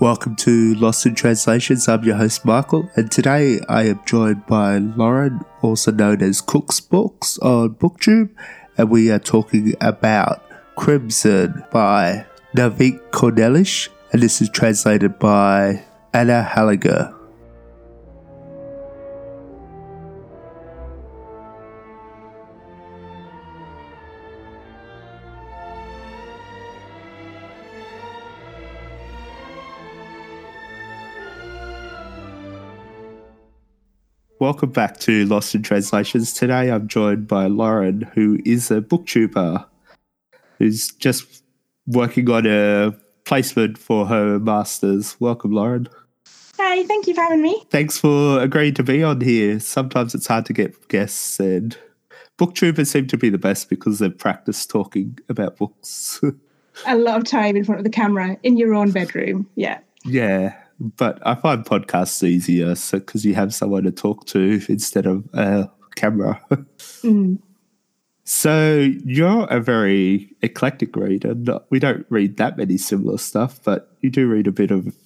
Welcome to Lost in Translations. I'm your host, Michael, and today I am joined by Lauren, also known as Cook's Books on BookTube, and we are talking about Crimson by Niviaq Korneliussen, and this is translated by Anna Halager. Welcome back to Lost in Translations. Today I'm joined by Lauren, who is a booktuber who's just working on a placement for her master's. Welcome, Lauren. Hi, thank you for having me. Thanks for agreeing to be on here. Sometimes it's hard to get guests, and booktubers seem to be the best because they've practiced talking about books. a lot of time in front of the camera in your own bedroom. Yeah. Yeah but I find podcasts easier so because you have someone to talk to instead of a camera. mm. So you're a very eclectic reader. We don't read that many similar stuff, but you do read a bit of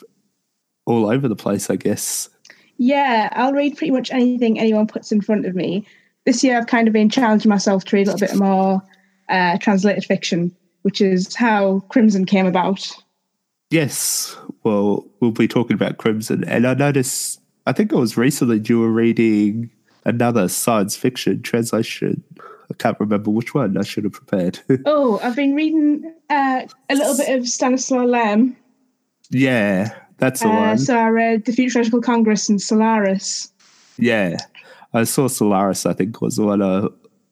all over the place, I guess. Yeah, I'll read pretty much anything anyone puts in front of me. This year, I've kind of been challenging myself to read a little bit more uh, translated fiction, which is how Crimson came about. Yes, well, we'll be talking about Crimson. And I noticed, I think it was recently you were reading another science fiction translation. I can't remember which one. I should have prepared. oh, I've been reading uh, a little bit of Stanislaw Lem. Yeah, that's the uh, one. So I read The Futurological Congress and Solaris. Yeah, I saw Solaris, I think was the one I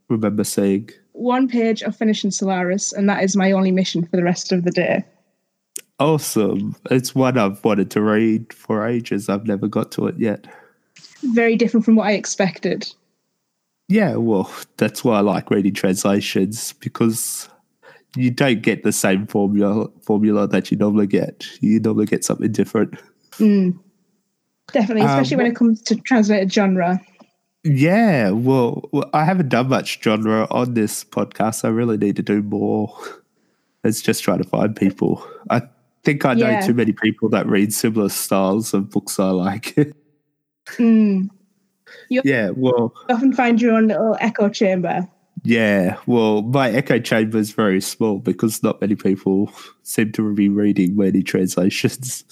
remember seeing. One page of finishing Solaris, and that is my only mission for the rest of the day. Awesome. It's one I've wanted to read for ages. I've never got to it yet. Very different from what I expected. Yeah, well, that's why I like reading translations because you don't get the same formula formula that you normally get. You normally get something different. Mm, definitely, um, especially um, when it comes to translated genre. Yeah, well, well, I haven't done much genre on this podcast. I really need to do more. It's just trying to find people. I think I know yeah. too many people that read similar styles of books I like. mm. yeah, well, often find your own little echo chamber. Yeah, well, my echo chamber is very small because not many people seem to be reading many translations.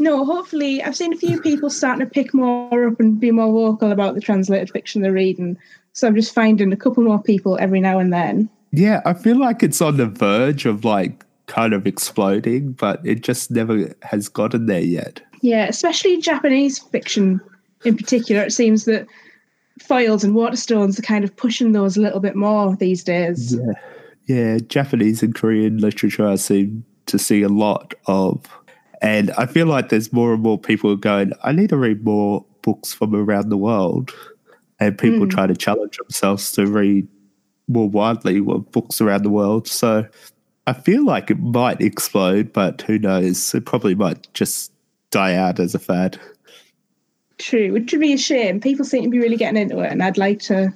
No, hopefully, I've seen a few people starting to pick more up and be more vocal about the translated fiction they're reading. So I'm just finding a couple more people every now and then. Yeah, I feel like it's on the verge of like kind of exploding, but it just never has gotten there yet. Yeah, especially Japanese fiction in particular. It seems that Foyles and Waterstones are kind of pushing those a little bit more these days. Yeah, yeah Japanese and Korean literature I seem to see a lot of. And I feel like there's more and more people going, I need to read more books from around the world. And people mm. try to challenge themselves to read more widely books around the world. So I feel like it might explode, but who knows? It probably might just die out as a fad. True, which would be a shame. People seem to be really getting into it, and I'd like to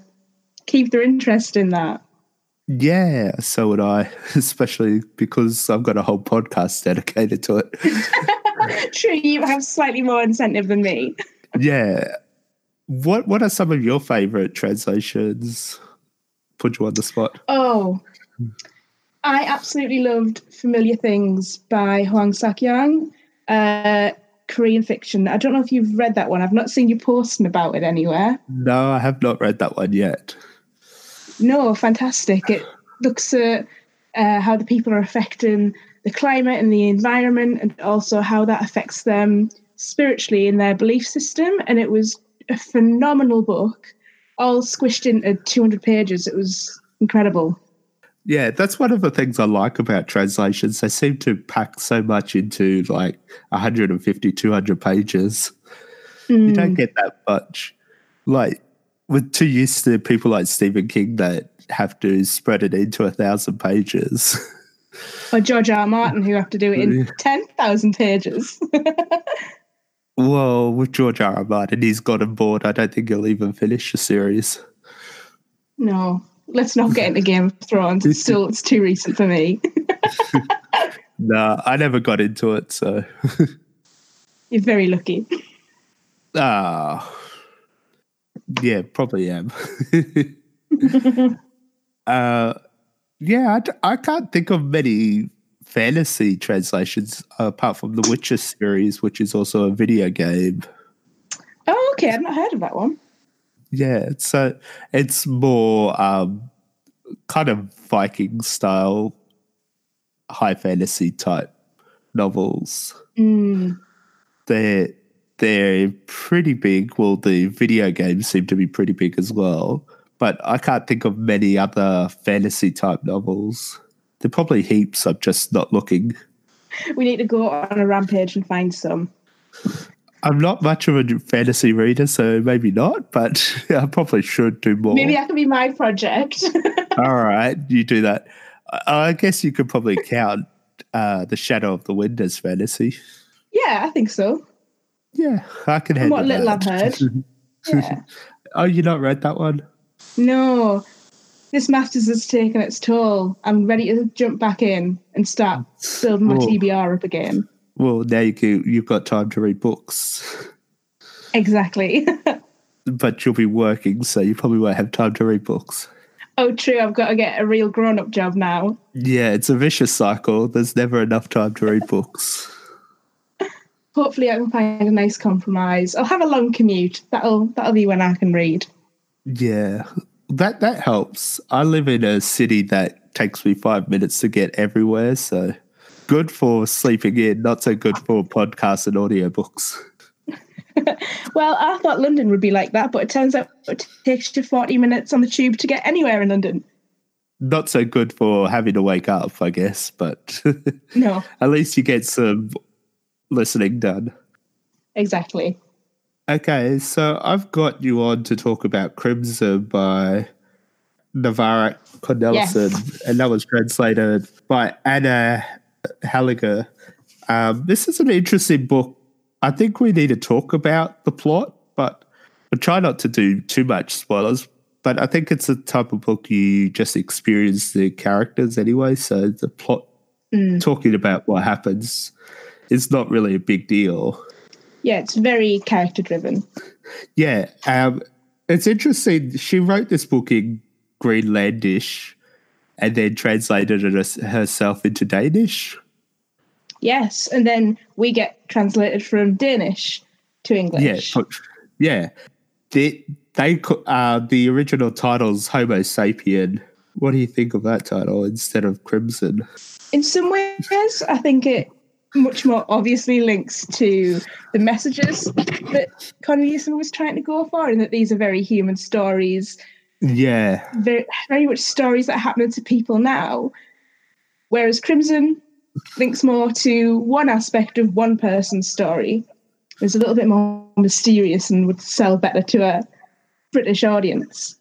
keep their interest in that. Yeah, so would I, especially because I've got a whole podcast dedicated to it. True, you have slightly more incentive than me. yeah. What What are some of your favorite translations? Put you on the spot. Oh, I absolutely loved Familiar Things by Hwang Sok-yong, uh, Korean fiction. I don't know if you've read that one. I've not seen you posting about it anywhere. No, I have not read that one yet. No, fantastic. It looks at uh, how the people are affecting the climate and the environment, and also how that affects them spiritually in their belief system. And it was a phenomenal book, all squished into 200 pages. It was incredible. Yeah, that's one of the things I like about translations. They seem to pack so much into like 150, 200 pages. Mm. You don't hmm. get that much. Like, we're too used to people like Stephen King that have to spread it into a thousand pages. Or George R. R. Martin, who have to do it in 10,000 pages. well, with George R. R. Martin, he's got on board. I don't think he'll even finish the series. No, let's not get into Game of Thrones. It's still it's too recent for me. nah, I never got into it, so You're very lucky. ah, yeah, probably am. uh, yeah, I, d- I can't think of many fantasy translations apart from the Witcher series, which is also a video game. Oh, okay. I've not heard of that one. Yeah, so it's more um, kind of Viking style, high fantasy type novels. Mm. They're they're pretty big. Well, the video games seem to be pretty big as well. But I can't think of many other fantasy type novels. There are probably heaps. I'm just not looking. We need to go on a rampage and find some. I'm not much of a fantasy reader, so maybe not. But I probably should do more. Maybe that could be my project. All right, you do that. I I guess you could probably count uh, the Shadow of the Wind as fantasy. yeah, I think so. Yeah, I can handle what little I've heard. Yeah. oh, you not read that one? No, this Masters has taken its toll. I'm ready to jump back in and start building my Oh. TBR up again. Well, now you can, you've got time to read books, Exactly. but you'll be working, so you probably won't have time to read books. oh, true. I've got to get a real grown up job now. Yeah, it's a vicious cycle. There's never enough time to read books. Hopefully, I can find a nice compromise. I'll have a long commute. That'll that'll be when I can read. Yeah, that that helps. I live in a city that takes me five minutes to get everywhere, so good for sleeping in, not so good for podcasts and audiobooks. Well, I thought London would be like that, but it turns out it takes you 40 minutes on the tube to get anywhere in London. Not so good for having to wake up, I guess, but No, at least you get some listening done. exactly. Okay, so I've got you on to talk about Crimson by Niviaq Korneliussen, and that was translated by Anna Halager. Um, this is an interesting book. I think we need to talk about the plot, but I try not to do too much spoilers. But I think it's a type of book you just experience the characters anyway, so the plot, Mm. talking about what happens, is not really a big deal. Yeah, it's very character driven. Yeah, um, it's interesting. She wrote this book in Greenlandish and then translated it herself into Danish. Yes, and then we get translated from Danish to English. but- yeah. They, they uh, the original title's Homo sapien. What do you think of that title instead of Crimson? In some ways, I think it much more obviously links to the messages that Korneliussen was trying to go for, and that these are very human stories, Yeah, very, very much stories that are happening to people now. Whereas Crimson links more to one aspect of one person's story. It's a little bit more mysterious and would sell better to a British audience.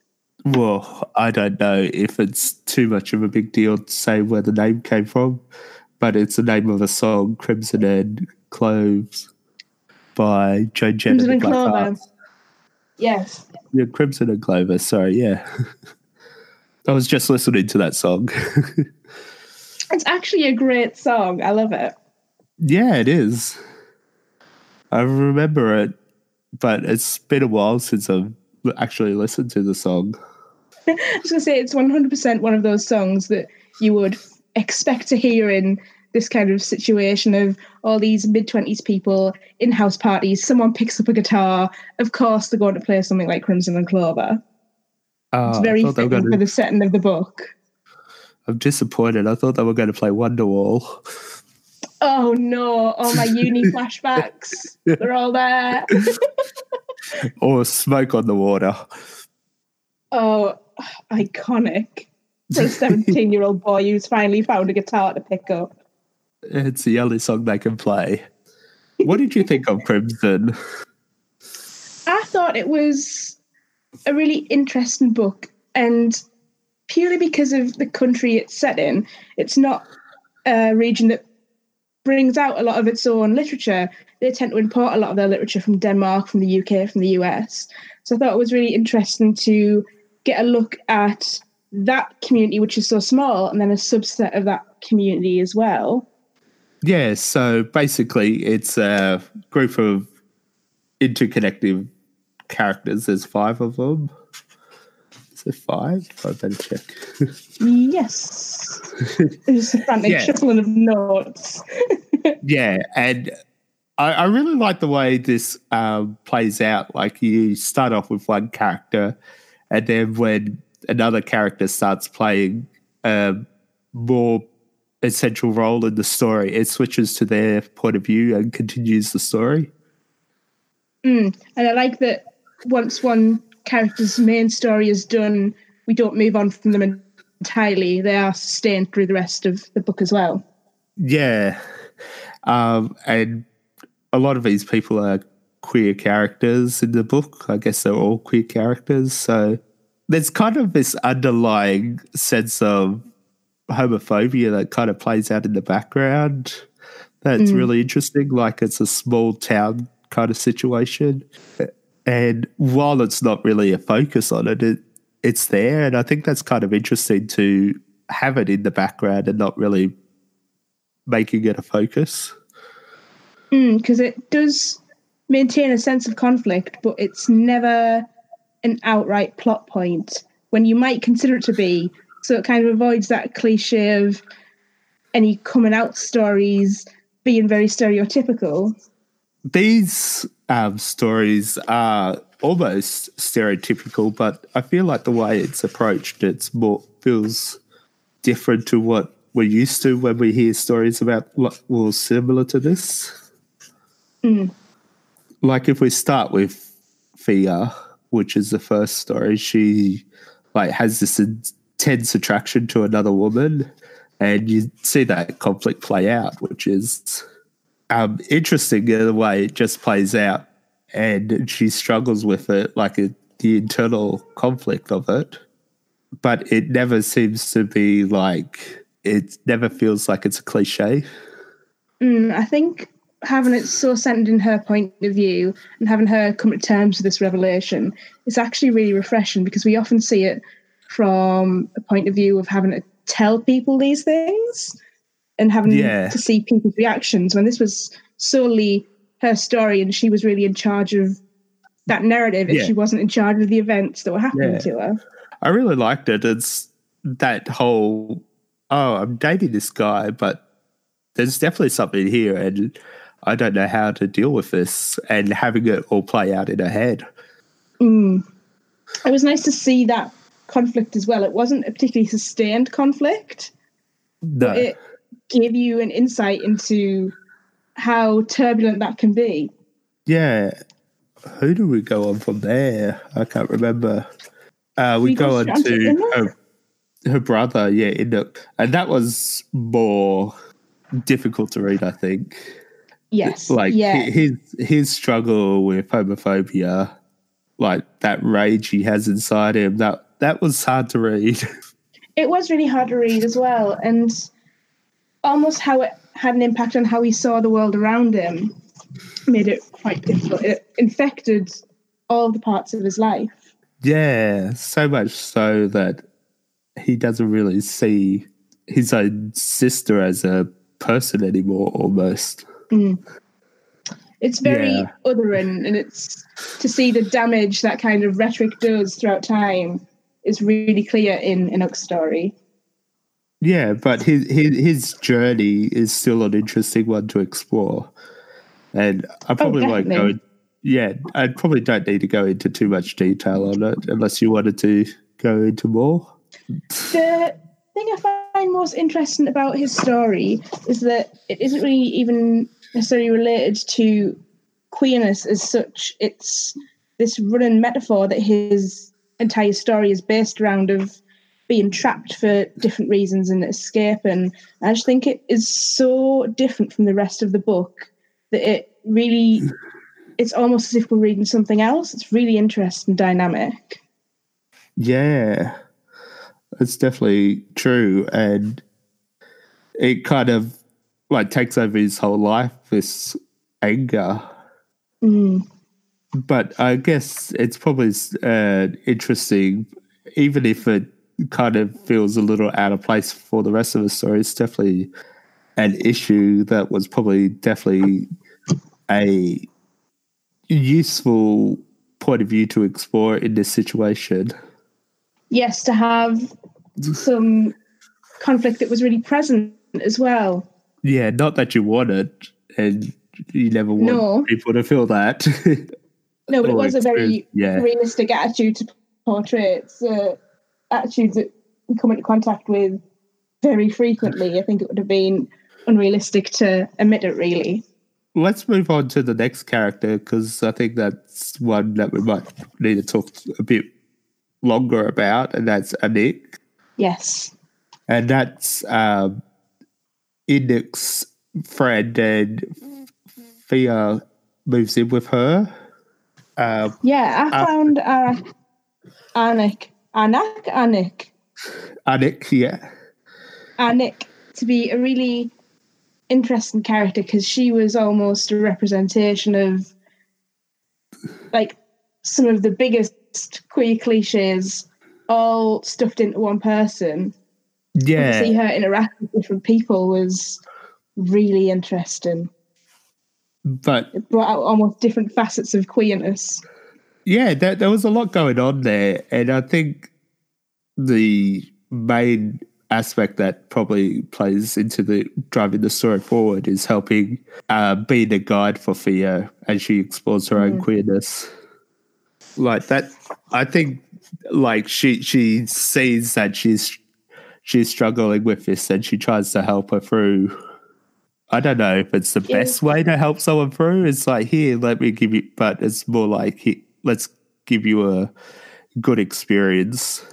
well, I don't know if it's too much of a big deal to say where the name came from, but it's the name of a song, Crimson and Cloves, by Joan Jett Crimson and and Clover. Yes. Yeah, Crimson and Clover. Sorry, yeah. I was just listening to that song. It's actually a great song. I love it. yeah, it is. I remember it, but it's been a while since I've actually listened to the song. I was going to say it's 100% one of those songs that you would expect to hear in this kind of situation of all these mid 20s people in house parties. Someone picks up a guitar. Of course, they're going to play something like Crimson and Clover. Oh, It's very thought they were fitting for gonna, the setting of the book. I'm disappointed. I thought they were going to play Wonderwall. Oh no, all my uni flashbacks. They're all there. or Smoke on the Water. Oh, iconic. For a 17 year old boy who's finally found a guitar to pick up. It's the only song they can play. What did you think of Crimson? I thought it was a really interesting book, and purely because of the country it's set in, it's not a region that brings out a lot of its own literature. They tend to import a lot of their literature from Denmark, from the UK, from the US. So I thought it was really interesting to get a look at that community, which is so small, and then a subset of that community as well. Yeah, so basically, it's a group of interconnected characters. There's five of them. Is there five? I better check. yes. It's a frantic Yeah. shuffling of notes. yeah, and I, I really like the way this um, plays out. Like you start off with one character, and then when another character starts playing a more essential role in the story, it switches to their point of view and continues the story. Mm. And I like that once one character's main story is done, we don't move on from them entirely. They are sustained through the rest of the book as well. Yeah. Um, and a lot of these people are queer characters in the book. I guess they're all queer characters. So there's kind of this underlying sense of homophobia that kind of plays out in the background. That's Mm. really interesting. Like it's a small town kind of situation. And while it's not really a focus on it, it it's there. And I think that's kind of interesting to have it in the background and not really making it a focus. Because it does maintain a sense of conflict, but it's never an outright plot point when you might consider it to be. So it kind of avoids that cliche of any coming out stories being very stereotypical. These um, stories are almost stereotypical, but I feel like the way it's approached, it's more feels different to what we're used to when we hear stories about well, similar to this. Mm. Like if we start with Fia, which is the first story, she like has this intense attraction to another woman, and you see that conflict play out, which is um, interesting in the way it just plays out, and she struggles with it, like the internal conflict of it. But it never seems to be like it never feels like it's a cliche. Mm, I think having it so centered in her point of view and having her come to terms with this revelation is actually really refreshing because we often see it from a point of view of having to tell people these things and having Yeah. to see people's reactions when this was solely her story and she was really in charge of that narrative if Yeah. she wasn't in charge of the events that were happening Yeah. to her. I really liked it. It's that whole oh, I'm dating this guy, but there's definitely something here, and I don't know how to deal with this, and having it all play out in her head. Mm. It was nice to see that conflict as well. It wasn't a particularly sustained conflict. No, it gave you an insight into how turbulent that can be. yeah. Who do we go on from there? I can't remember. Uh, we, We go on to her, her brother, yeah, Inuk, and that was more difficult to read, I think. Yes. like yeah. his his struggle with homophobia like that rage he has inside him that that was hard to read it was really hard to read as well, and almost how it had an impact on how he saw the world around him made it quite difficult. It infected all the parts of his life. yeah so much so that he doesn't really see his own sister as a person anymore almost mm. It's very Yeah. othering, and it's to see the damage that kind of rhetoric does throughout time is really clear in Inuk's story. yeah but his his, his journey is still an interesting one to explore and i oh, probably won't go yeah i probably don't need to go into too much detail on it unless you wanted to go into more The thing I find most interesting about his story is that it isn't really even necessarily related to queerness as such. It's this running metaphor that his entire story is based around of being trapped for different reasons and escape. And I just think it is so different from the rest of the book that it really, it's almost as if we're reading something else. It's really interesting, dynamic. Yeah, it's definitely true. And it kind of like takes over his whole life, this anger. Mm. But I guess it's probably uh, interesting, even if it kind of feels a little out of place for the rest of the story. It's definitely an issue that was probably definitely a useful point of view to explore in this situation. Yes, to have some conflict that was really present as well. Yeah, not that you wanted, and you never want No. people to feel that. No, but it was a very yeah. realistic attitude to portray. It's uh, attitudes that we come into contact with very frequently. I think it would have been unrealistic to admit it, really. Let's move on to the next character because I think that's one that we might need to talk a bit longer about, and that's Anik. Yes. and that's um, Inuk's friend, and Fia moves in with her. Um, Yeah, I Uh, found uh, Anik, Anak, Anik, Anik, yeah, Anik to be a really interesting character because she was almost a representation of like some of the biggest queer cliches all stuffed into one person. Yeah. To see her interact with different people was really interesting. But It brought out almost different facets of queerness. yeah, there, there was a lot going on there, and I think the main aspect that probably plays into the driving the story forward is helping uh, being a guide for Fia as she explores her own queerness. Like that, I think, like she she sees that she's she's struggling with this, and she tries to help her through. I don't know if it's the Yeah. best way to help someone through. It's like here, let me give you, but it's more like he, let's give you a good experience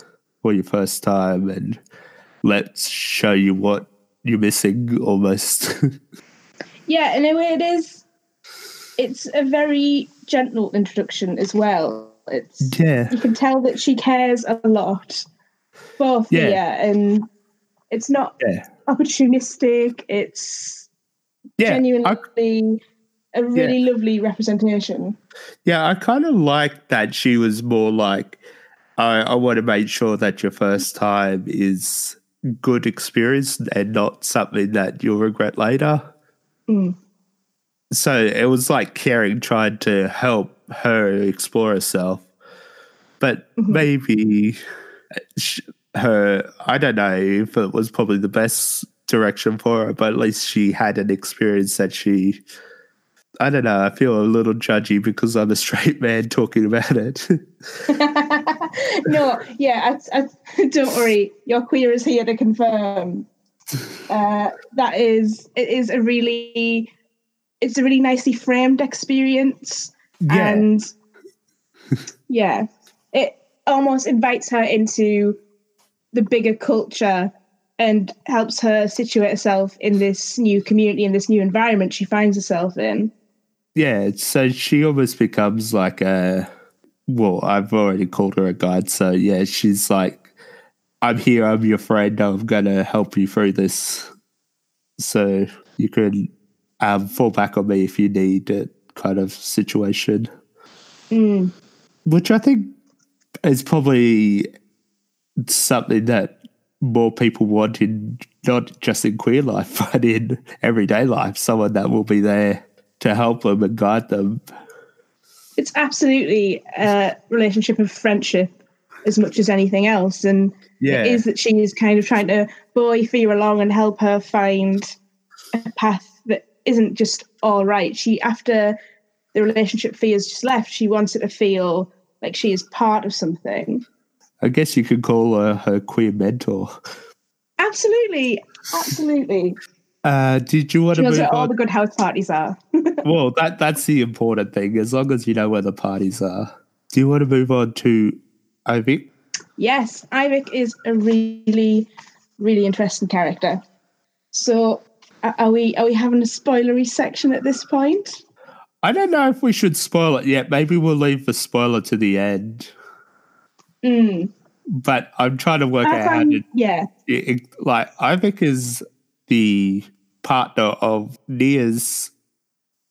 for your first time, and let's show you what you're missing almost. Yeah, in a way, it is. It's a very gentle introduction as well. It's yeah, you can tell that she cares a lot for Yeah. Fia, and it's not yeah, opportunistic. It's yeah. genuinely I, a really lovely representation. Yeah, I kind of like that she was more like, I, I want to make sure that your first time is good experience and not something that you'll regret later. Mm. So it was like caring, trying to help her explore herself, but Mhm. maybe sh- her, I don't know if it was probably the best direction for her, but at least she had an experience that she. I don't know. I feel a little judgy because I'm a straight man talking about it. no, yeah, I, I, don't worry. Your queer is here to confirm. Uh, that is, it is a really, it's a really nicely framed experience, yeah, and yeah, it almost invites her into the bigger culture and helps her situate herself in this new community in this new environment she finds herself in. yeah. So she almost becomes like a. Well, I've already called her a guide. So yeah, she's like, I'm here. I'm your friend. I'm gonna help you through this. So you can um, fall back on me if you need it, kind of situation. Mm. which I think is probably something that more people want in not just in queer life, but in everyday life. Someone that will be there to help them and guide them. it's absolutely a relationship of friendship as much as anything else. And Yeah, it is that she is kind of trying to buoy Fia along and help her find a path that isn't just all right. She, after the relationship Fia's just left, she wants it to feel like she is part of something. I guess you could call her her queer mentor. Absolutely, absolutely. Uh, did you want She to knows move where all the good house parties are. well, that that's the important thing. As long as you know where the parties are. Do you want to move on to Ivy? Yes, Ivik is a really, really interesting character. So, are we are we having a spoilery section at this point? I don't know if we should spoil it yet. Maybe we'll leave the spoiler to the end. Mm, But I'm trying to work I out how to yeah, it, it- like Ivik is the partner of Nia's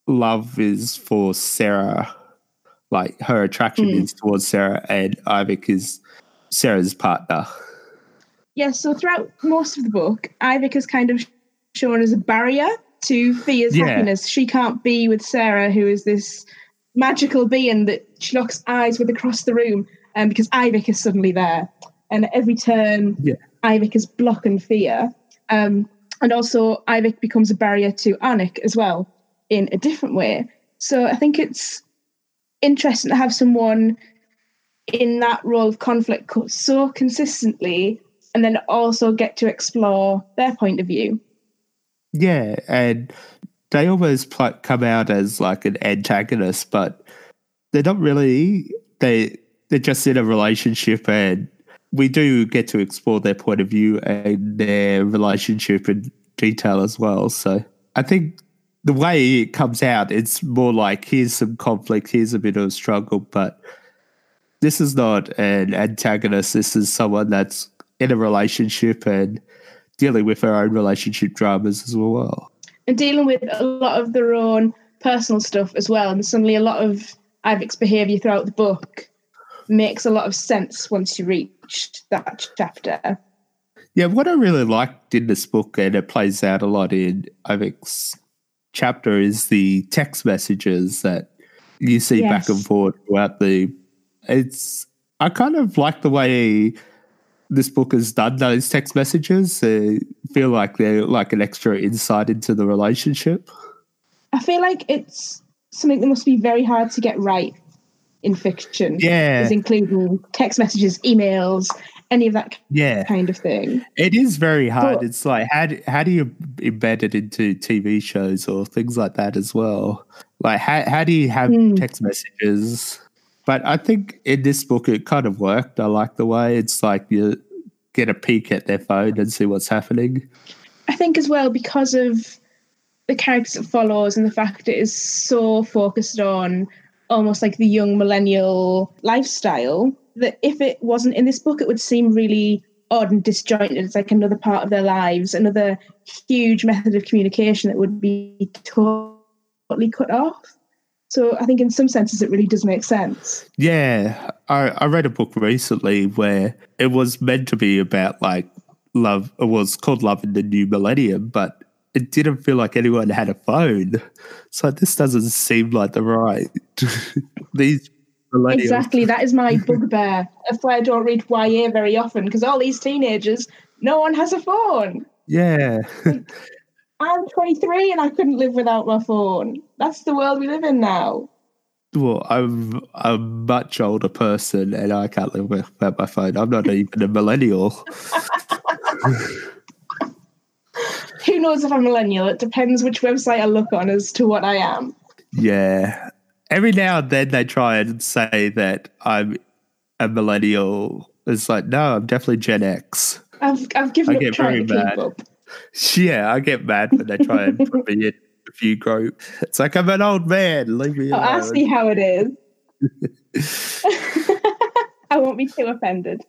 love is for Sarah. Like her attraction Mm. is towards Sarah, and Ivik is Sarah's partner. yeah. So throughout most of the book, Ivik is kind of shown as a barrier to Fia's Yeah. happiness. She can't be with Sarah, who is this magical being that she locks eyes with across the room, um, because Ivik is suddenly there. And at every turn, Yeah. Ivik is blocking Fia. Um, and also, Ivik becomes a barrier to Anik as well in a different way. So I think it's interesting to have someone in that role of conflict so consistently and then also get to explore their point of view. Yeah, and they almost come out as like an antagonist, but they're not really. They they're just in a relationship, and we do get to explore their point of view and their relationship in detail as well. So I think the way it comes out, it's more like here's some conflict, here's a bit of a struggle, but this is not an antagonist. This is someone that's in a relationship and dealing with her own relationship dramas as well. And dealing with a lot of their own personal stuff as well. And suddenly a lot of Ivik's behaviour throughout the book makes a lot of sense once you reach that chapter. Yeah, what I really liked in this book, and it plays out a lot in Ivik's chapter, is the text messages that you see back and forth throughout the. It's I kind of like the way this book has done those text messages. They feel like they're like an extra insight into the relationship. I feel like it's something that must be very hard to get right in fiction. Yeah. Is including text messages, emails, any of that Yeah, kind of thing. it is very hard. But- it's like how do, how do you embed it into TV shows or things like that as well? Like how how do you have Hmm. text messages? But I think in this book it kind of worked. I like the way it's like you get a peek at their phone and see what's happening. I think as well because of the characters it follows and the fact it is so focused on almost like the young millennial lifestyle that if it wasn't in this book it would seem really odd and disjointed it's like another part of their lives another huge method of communication that would be totally cut off so i think in some senses it really does make sense Yeah, I, I read a book recently where it was meant to be about like love. It was called Love in the New Millennium, but it didn't feel like anyone had a phone. So this doesn't seem like the right. These. Exactly. That is my bugbear. That's why I don't read YA very often because all these teenagers, no one has a phone. Yeah. I'm 23 and I couldn't live without my phone. That's the world we live in now. Well, I'm a much older person and I can't live without my phone. I'm not even a millennial. Who knows if I'm millennial? It depends which website I look on as to what I am. Yeah. Every now and then they try and say that I'm a millennial. It's like, no, I'm definitely Gen X. I've, I've given I up get trying to very keep up. Yeah, I get mad when they try and put me in a few group. It's like I'm an old man. Leave me Oh, alone. ask me how it is. I won't be too offended.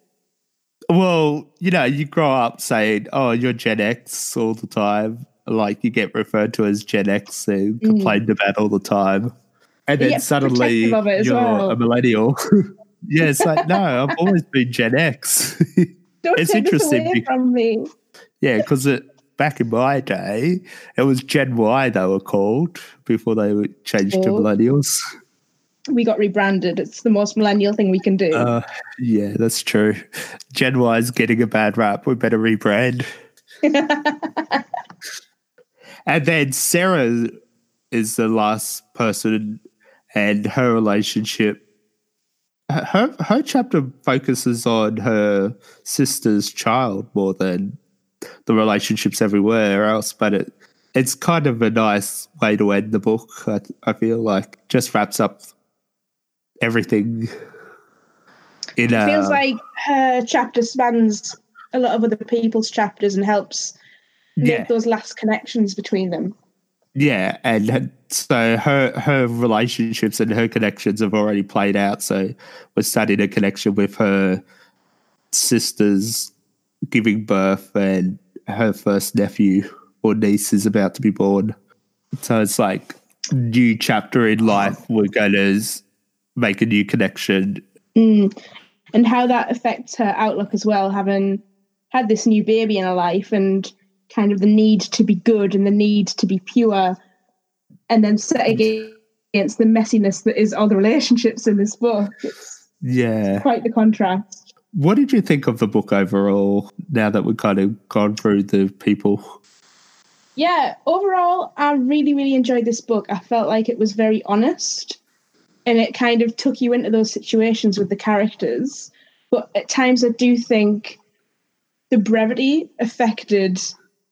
Well, you know, you grow up saying, "Oh, you're Gen X" all the time. Like you get referred to as Gen X and mm. complained about all the time, and then get suddenly protective of it as you're well. a millennial. yeah, it's like no, I've always been Gen X. It's this interesting from me. yeah, because it back in my day, it was Gen Y they were called before they were changed to millennials. We got rebranded. It's the most millennial thing we can do. Uh, yeah, that's true. Gen Y is getting a bad rap. We better rebrand. and then Sarah is the last person, and her relationship. Her her chapter focuses on her sister's child more than the relationships everywhere else, but it it's kind of a nice way to end the book. I, I feel like just wraps up everything. In a, feels like her chapter spans a lot of other people's chapters and helps make those last connections between them. yeah, and her- so her her relationships and her connections have already played out. So we're starting a connection with her sisters giving birth, and her first nephew or niece is about to be born. So it's like new chapter in life. We're going to make a new connection. Mm. And how that affects her outlook as well, having had this new baby in her life and kind of the need to be good and the need to be pure, and then set against the messiness that is all the relationships in this book. It's Yeah. quite the contrast. What did you think of the book overall now that we've kind of gone through the people? Yeah, overall, I really, really enjoyed this book. I felt like it was very honest and it kind of took you into those situations with the characters. But at times, I do think the brevity affected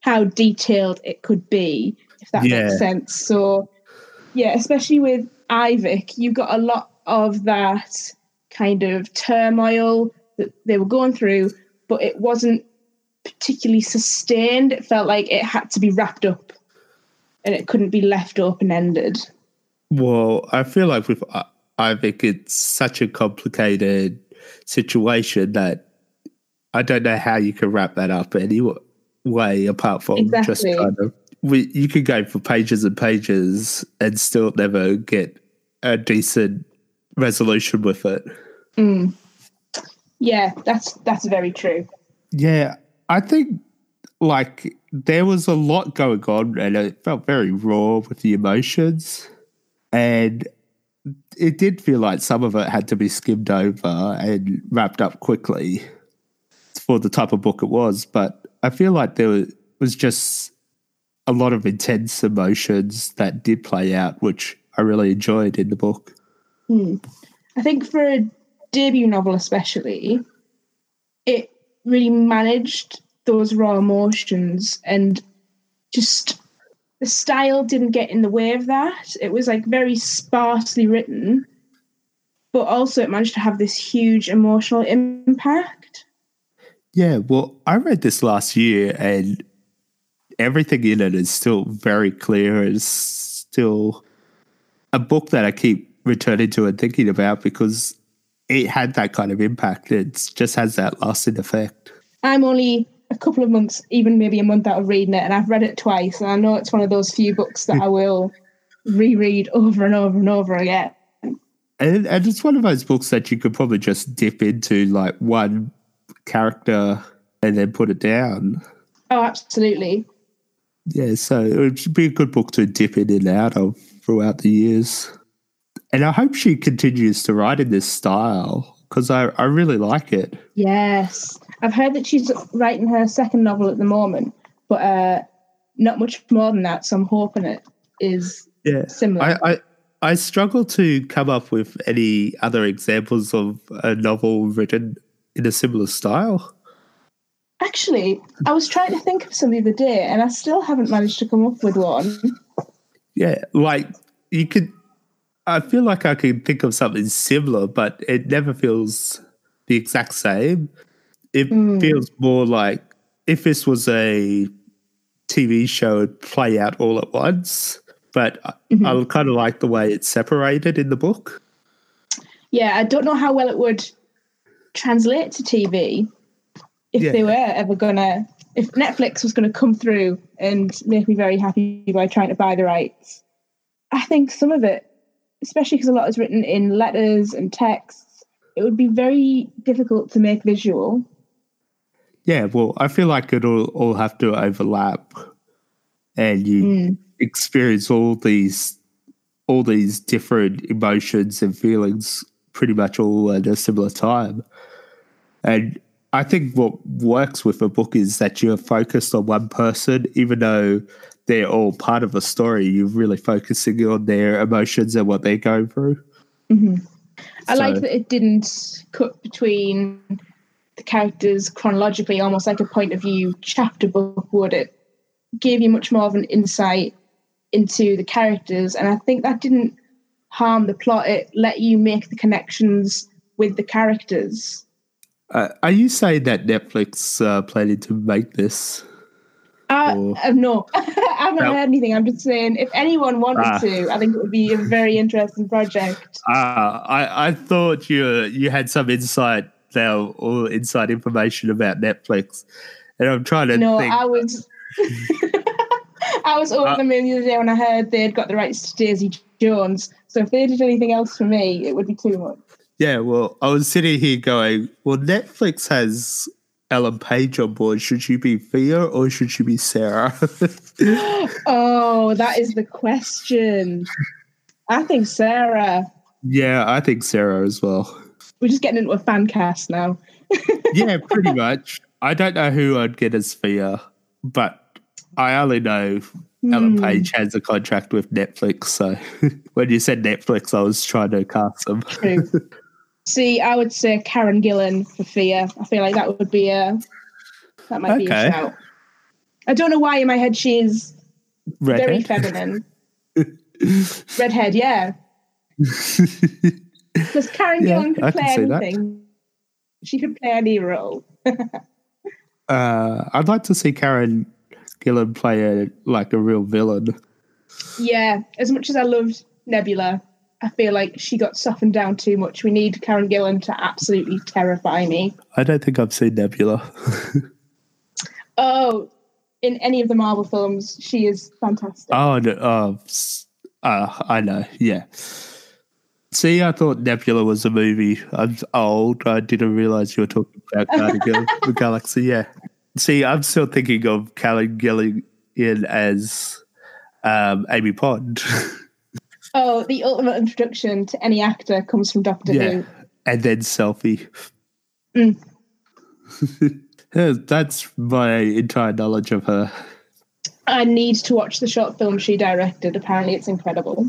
how detailed it could be, if that Yeah. makes sense. So, yeah, especially with Ivik, you got a lot of that kind of turmoil that they were going through, but it wasn't particularly sustained. It felt like it had to be wrapped up and it couldn't be left open ended. Well, I feel like with uh, I- Ivik, it's such a complicated situation that I don't know how you can wrap that up any way apart from just kind of. We, you could go for pages and pages and still never get a decent resolution with it. Mm. Yeah, that's that's very true. Yeah, I think like there was a lot going on and it felt very raw with the emotions. And it did feel like some of it had to be skimmed over and wrapped up quickly for the type of book it was. But I feel like there was just a lot of intense emotions that did play out, which I really enjoyed in the book. Hmm. I think for a debut novel, especially, it really managed those raw emotions and just the style didn't get in the way of that. It was like very sparsely written, but also it managed to have this huge emotional impact. Yeah, well, I read this last year and everything in it is still very clear. It's still a book that I keep returning to and thinking about because it had that kind of impact. It just has that lasting effect. I'm only a couple of months, even maybe a month out of reading it, and I've read it twice. And I know it's one of those few books that I hmm. will reread over and over and over again. And, and it's one of those books that you could probably just dip into like one character and then put it down. Oh, absolutely. Yeah, so it would be a good book to dip in and out of throughout the years. And I hope she continues to write in this style because I, I really like it. Yes. I've heard that she's writing her second novel at the moment, but uh, not much more than that. So I'm hoping it is Yeah. similar. I, I, I struggle to come up with any other examples of a novel written in a similar style. Actually, I was trying to think of some the other day, and I still haven't managed to come up with one. Yeah, like you could. I feel like I could think of something similar, but it never feels the exact same. It hmm. feels more like if this was a TV show, it'd play out all at once. But I mm-hmm. I kind of like the way it's separated in the book. Yeah, I don't know how well it would translate to TV if Yeah. they were ever gonna. If Netflix was going to come through and make me very happy by trying to buy the rights, I think some of it, especially because a lot is written in letters and texts, it would be very difficult to make visual. Yeah, well, I feel like it'll all have to overlap, and you hmm. experience all these all these different emotions and feelings pretty much all at a similar time. And I think what works with a book is that you're focused on one person, even though they're all part of a story. You're really focusing on their emotions and what they're going through. Mm-hmm. I like that it didn't cut between the characters chronologically, almost like a point of view chapter book would. It gave you much more of an insight into the characters, and I think that didn't harm the plot. It let you make the connections with the characters. Uh, are you saying that Netflix uh, planning to make this? Uh, uh, no, I haven't No. heard anything. I'm just saying, if anyone wanted Ah. to, I think it would be a very interesting project. Ah, I, I thought you you had some insight now all inside information about Netflix, and I'm trying to No, think. I was. I was over Uh, the moon the other day when I heard they'd got the rights to Daisy Jones. So if they did anything else for me, it would be too much. yeah, well, I was sitting here going, well, Netflix has Ellen Page on board, should she be Fia or should she be Sarah? oh, that is the question. I think Sarah. Yeah, I think Sarah as well. We're just getting into a fan cast now. yeah, pretty much. I don't know who I'd get as Fia, but I only know mm. Ellen hmm. Page has a contract with Netflix. So when you said Netflix, I was trying to cast them. True. See, I would say Karen Gillan for Fia. I feel like that would be a that might okay. be a shout. I don't know why in my head she is Redhead? very feminine. Redhead, yeah. Because Karen yeah, Gillan could play anything. She could play any role. uh, I'd like to see Karen Gillan play a like a real villain. Yeah, as much as I loved Nebula, I feel like she got softened down too much. We need Karen Gillan to absolutely terrify me. I don't think I've seen Nebula. oh, in any of the Marvel films, she is fantastic. Oh, no, uh, uh, I know. Yeah. See, I thought Nebula was a movie. I'm old. I didn't realize you were talking about Guardian of the Galaxy. Yeah. See, I'm still thinking of Karen Gillan as um, Amy Pond. Oh, the ultimate introduction to any actor comes from Doctor yeah. Who. And then selfie. Mm. That's my entire knowledge of her. I need to watch the short film she directed. Apparently, it's incredible.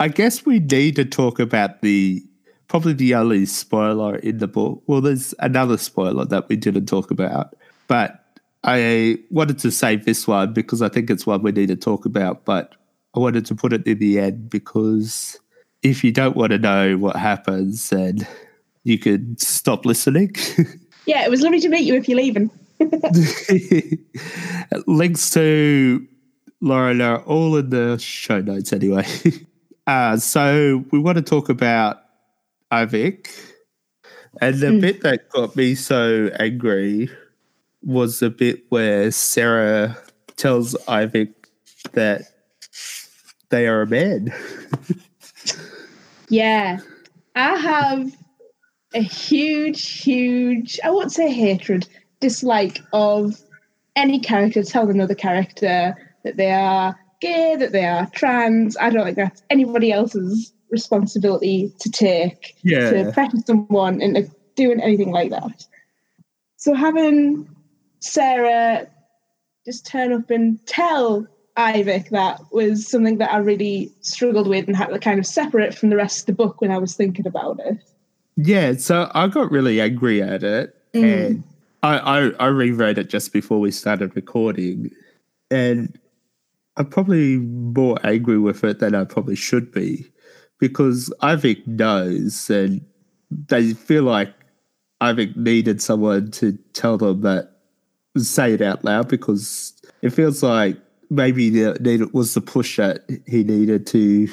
I guess we need to talk about the probably the only spoiler in the book. Well, there's another spoiler that we didn't talk about, but I wanted to save this one because I think it's one we need to talk about. But I wanted to put it in the end because if you don't want to know what happens, then you could stop listening. yeah, it was lovely to meet you if you're leaving. Links to Lauren are all in the show notes anyway. Uh, so we want to talk about Ivik. And the mm. bit that got me so angry was the bit where Sarah tells Ivik that they are a man. yeah. I have a huge, huge, I won't say hatred, dislike of any character telling another character that they are gay, that they are trans. I don't think that's anybody else's responsibility to take yeah. to pressure someone into doing anything like that. So having Sarah just turn up and tell Ivik that was something that I really struggled with and had to kind of separate from the rest of the book when I was thinking about it. Yeah, so I got really angry at it, mm. and I, I I reread it just before we started recording, and I'm probably more angry with it than I probably should be, because Ivik knows, and they feel like Ivik needed someone to tell them that, say it out loud, because it feels like maybe the, was the push that he needed to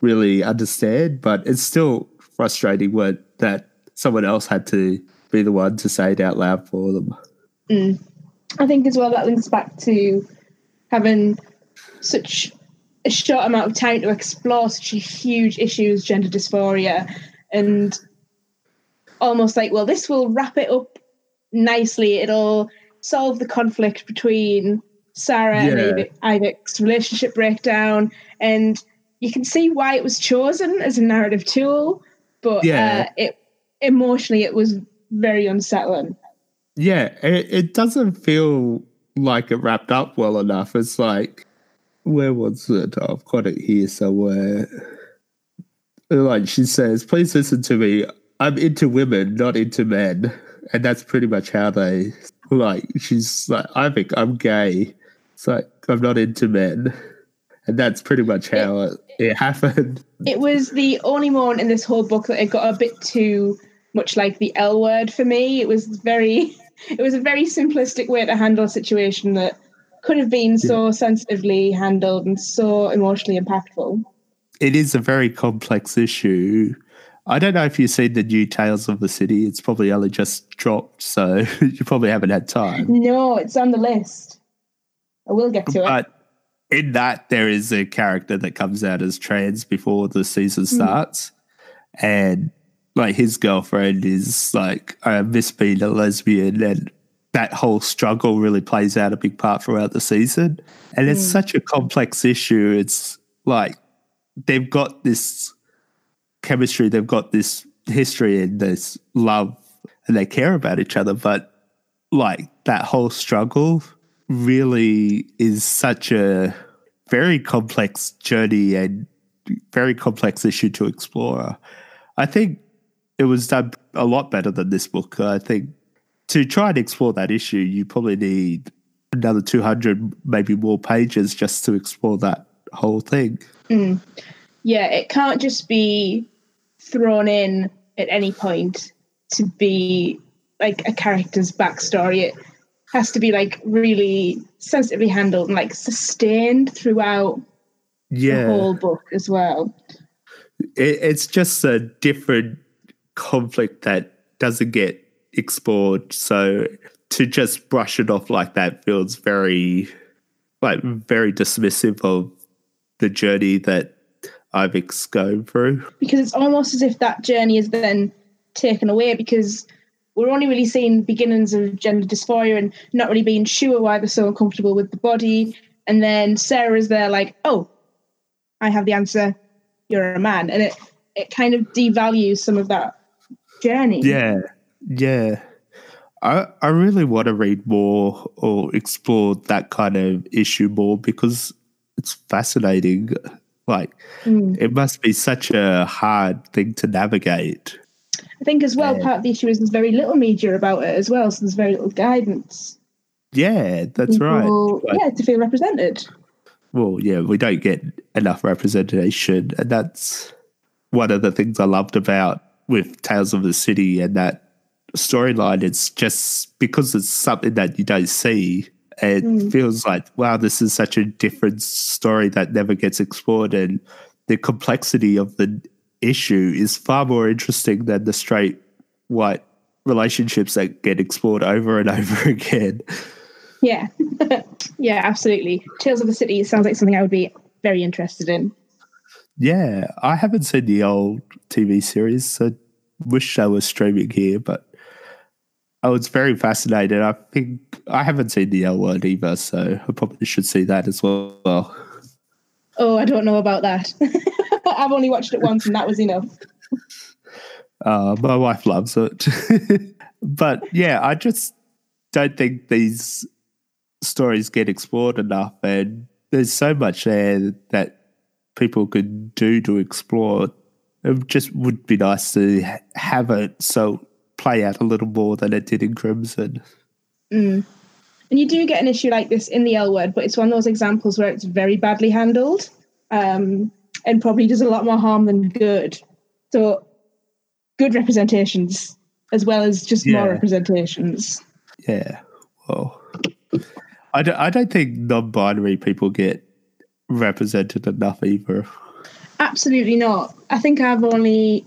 really understand, but it's still frustrating when that someone else had to be the one to say it out loud for them. Mm. I think as well that links back to having such a short amount of time to explore such a huge issue as gender dysphoria and almost like, well, this will wrap it up nicely. It'll solve the conflict between Sarah yeah. and Ivik's relationship breakdown, and you can see why it was chosen as a narrative tool, but yeah. uh, it emotionally it was very unsettling. Yeah, it, it doesn't feel like it wrapped up well enough. It's like, where was it? Oh, I've got it here somewhere. Like she says, please listen to me. I'm into women, not into men. And that's pretty much how they like she's like, I think I'm gay. It's like I'm not into men, and that's pretty much how it, it, it happened. It was the only moment in this whole book that it got a bit too much like the L word for me. It was very, it was a very simplistic way to handle a situation that could have been so sensitively handled and so emotionally impactful. It is a very complex issue. I don't know if you've seen the new Tales of the City. It's probably only just dropped, so you probably haven't had time. No, it's on the list. I will get to but it. But in that, there is a character that comes out as trans before the season hmm. starts. Mm. And like his girlfriend is like I miss being a lesbian and that whole struggle really plays out a big part throughout the season. And it's hmm. such a complex issue. It's like they've got this chemistry, they've got this history and this love, and they care about each other. But like that whole struggle really is such a very complex journey and very complex issue to explore. I think it was done a lot better than this book. I think to try and explore that issue, you probably need another 200, maybe more pages just to explore that whole thing. Mm. Yeah, it can't just be thrown in at any point to be like a character's backstory. It has to be like really sensitively handled and like sustained throughout Yeah. the whole book as well. it, it's just a different conflict that doesn't get explored. So to just brush it off like that feels very, like, very dismissive of the journey that Ivik's going through. because it's almost as if that journey is then taken away because we're only really seeing beginnings of gender dysphoria and not really being sure why they're so uncomfortable with the body. And then Sarah is there like, oh, I have the answer. You're a man. And it, it kind of devalues some of that journey. Yeah, yeah. I I really want to read more or explore that kind of issue more because it's fascinating. Like Mm. it must be such a hard thing to navigate. I think as well, Yeah. part of the issue is there's very little media about it as well. So there's very little guidance. Yeah, that's right. People- Like- Yeah, to feel represented. well, yeah, we don't get enough representation, and that's one of the things I loved about with Tales of the City and that storyline. It's just because it's something that you don't see. It Mm. feels like wow, this is such a different story that never gets explored, and the complexity of the issue is far more interesting than the straight white relationships that get explored over and over again. Yeah. yeah, absolutely. Tales of the City sounds like something I would be very interested in. Yeah, I haven't seen the old TV series. So wish I was streaming here, but I was very fascinated. I think I haven't seen the L word either, so I probably should see that as well. Oh, I don't know about that. I've only watched it once and that was enough. Uh, my wife loves it, but yeah, I just don't think these stories get explored enough, and there's so much there that people could do to explore. It just would be nice to have it so play out a little more than it did in Crimson. Mm. And you do get an issue like this in the L word, but it's one of those examples where it's very badly handled um, and probably does a lot more harm than good. So, good representations as well as just more representations. Yeah, well, I don't, I don't think non-binary people get represented enough either. Absolutely not. I think I've only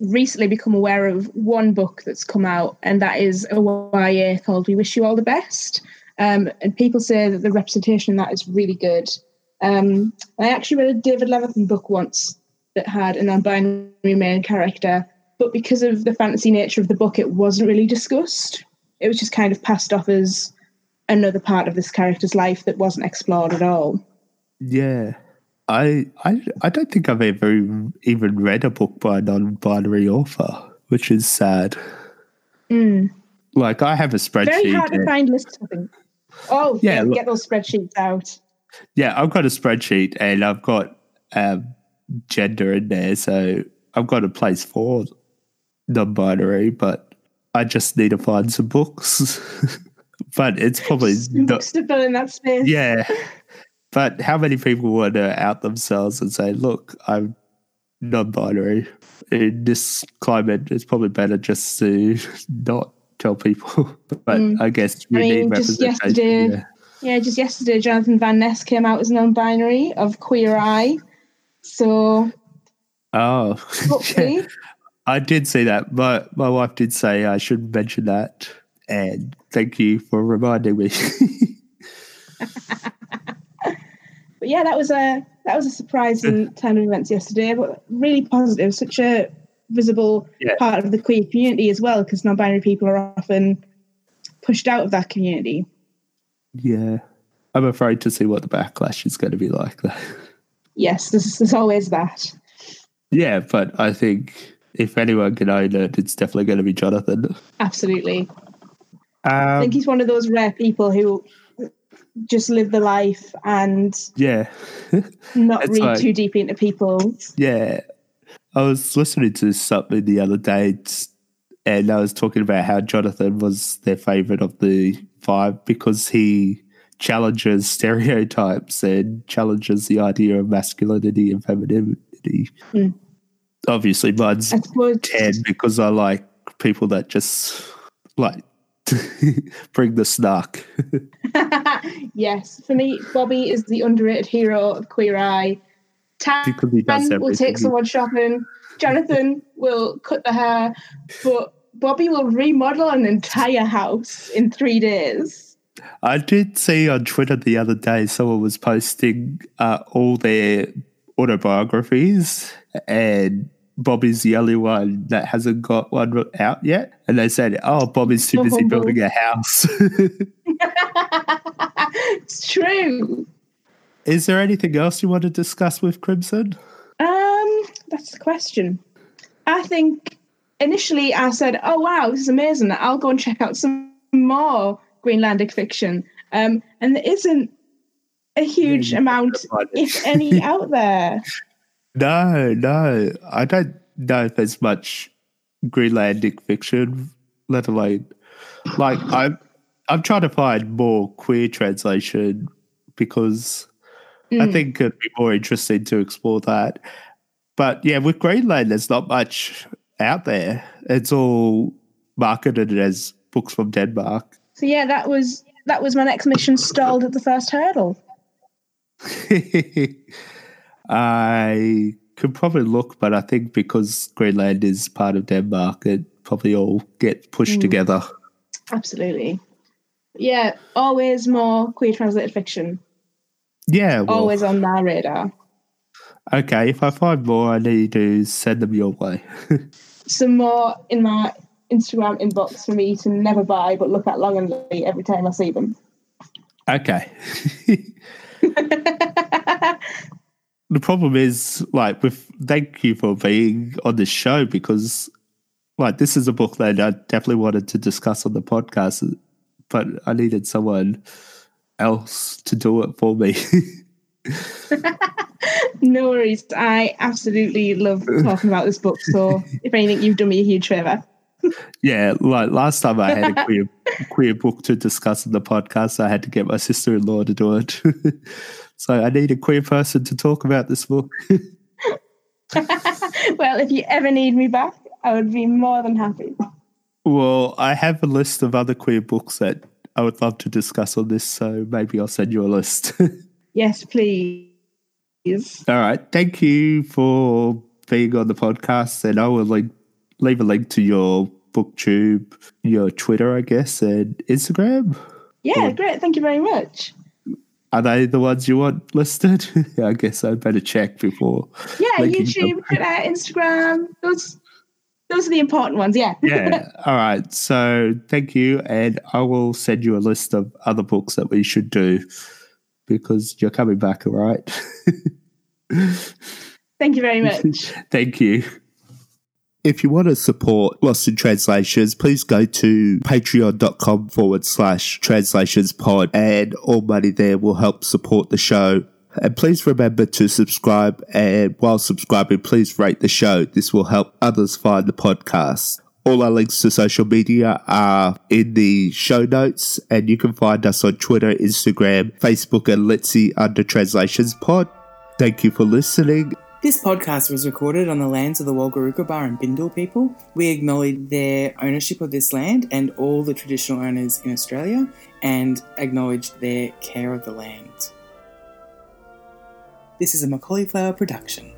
recently become aware of one book that's come out, and that is a YA called We Wish You All the Best. Um, and people say that the representation in that is really good. Um, I actually read a David Levithan book once that had a non binary main character, but because of the fantasy nature of the book, it wasn't really discussed. It was just kind of passed off as another part of this character's life that wasn't explored at all. Yeah. I, I I don't think I've ever even read a book by a non-binary author, which is sad. Mm. Like I have a spreadsheet. Very hard to find lists, I think. Oh, Yeah, yeah, get those spreadsheets out. yeah, I've got a spreadsheet and I've got um, gender in there, so I've got a place for non-binary, but I just need to find some books. but it's probably not, books to fill in that space. yeah. But how many people want to out themselves and say, "Look, I'm non-binary"? In this climate, it's probably better just to not tell people. but Mm. I guess we I mean, need just representation. yesterday- yeah. Yeah, just yesterday, Jonathan Van Ness came out as non-binary of Queer Eye. So Oh, hopefully, yeah. I did see that. My my wife did say I should mention that, and thank you for reminding me. But yeah, that was a that was a surprising turn of events yesterday. But really positive. Such a visible Yeah. part of the queer community as well, because non-binary people are often pushed out of that community. Yeah. I'm afraid to see what the backlash is going to be like, though. Yes, there's, there's always that. Yeah, but I think if anyone can own it, it's definitely going to be Jonathan. Absolutely. I Um, think he's one of those rare people who just live the life and yeah. not read like- too deeply into people. Yeah. I was listening to something the other day and I was talking about how Jonathan was their favorite of the five because he challenges stereotypes and challenges the idea of masculinity and femininity. Hmm. Obviously, mine's Tan because I like people that just like bring the snark. yes, for me, Bobby is the underrated hero of Queer Eye. Tan Because he does will take someone shopping. Jonathan will cut the hair, but Bobby will remodel an entire house in three days. I did see on Twitter the other day someone was posting uh, all their autobiographies, and Bobby's the only one that hasn't got one out yet. And they said, "Oh, Bobby's too busy building a house." it's true. Is there anything else you want to discuss with Crimson? Um, that's the question. I think initially I said, "Oh wow, this is amazing! I'll go and check out some more Greenlandic fiction." Um, and there isn't a huge you amount, can't find it. if any, out there. No, no, I don't know if there's much Greenlandic fiction, let alone like I'm. I'm trying to find more queer translation because I Mm. think it'd be more interesting to explore that. But yeah, with Greenland, there's not much out there. It's all marketed as books from Denmark. So yeah, that was that was my next mission stalled at the first hurdle. I could probably look, but I think because Greenland is part of Denmark, it probably all get pushed Mm. together. Absolutely. Yeah, always more queer translated fiction. Yeah, well, Always on my radar. okay. If I find more, I need to send them your way. Some more in my Instagram inbox for me to never buy but look at longingly every time I see them. okay. the problem is like with thank you for being on this show because like this is a book that I definitely wanted to discuss on the podcast, but I needed someone else to do it for me. No worries. I absolutely love talking about this book. So if anything, you've done me a huge favour. Yeah, like last time I had a queer queer book to discuss in the podcast, I had to get my sister in law to do it. so I need a queer person to talk about this book. well, if you ever need me back, I would be more than happy. Well, I have a list of other queer books that I would love to discuss on this, so maybe I'll send you a list. Yes, please. All right. Thank you for being on the podcast, and I will link, leave a link to your booktube, your Twitter, I guess, and Instagram. Yeah, great. Thank you very much. Are they the ones you want listed? I guess I'd better check before. Yeah, YouTube, Twitter, Instagram. Those, those are the important ones. Yeah. Yeah. All right. So thank you, and I will send you a list of other books that we should do because you're coming back. All right. Thank you very much. Thank you. If you want to support Lost in Translations, please go to patreon.com forward slash translations pod and all money there will help support the show. And please remember to subscribe and while subscribing, please rate the show. This will help others find the podcast. All our links to social media are in the show notes and you can find us on Twitter, Instagram, Facebook and Litsy under Translations Pod. Thank you for listening This podcast was recorded on the lands of the Wulgurukaba and Bindal people. We acknowledge their ownership of this land and all the traditional owners in Australia and acknowledge their care of the land. This is a Macaulay Flower production.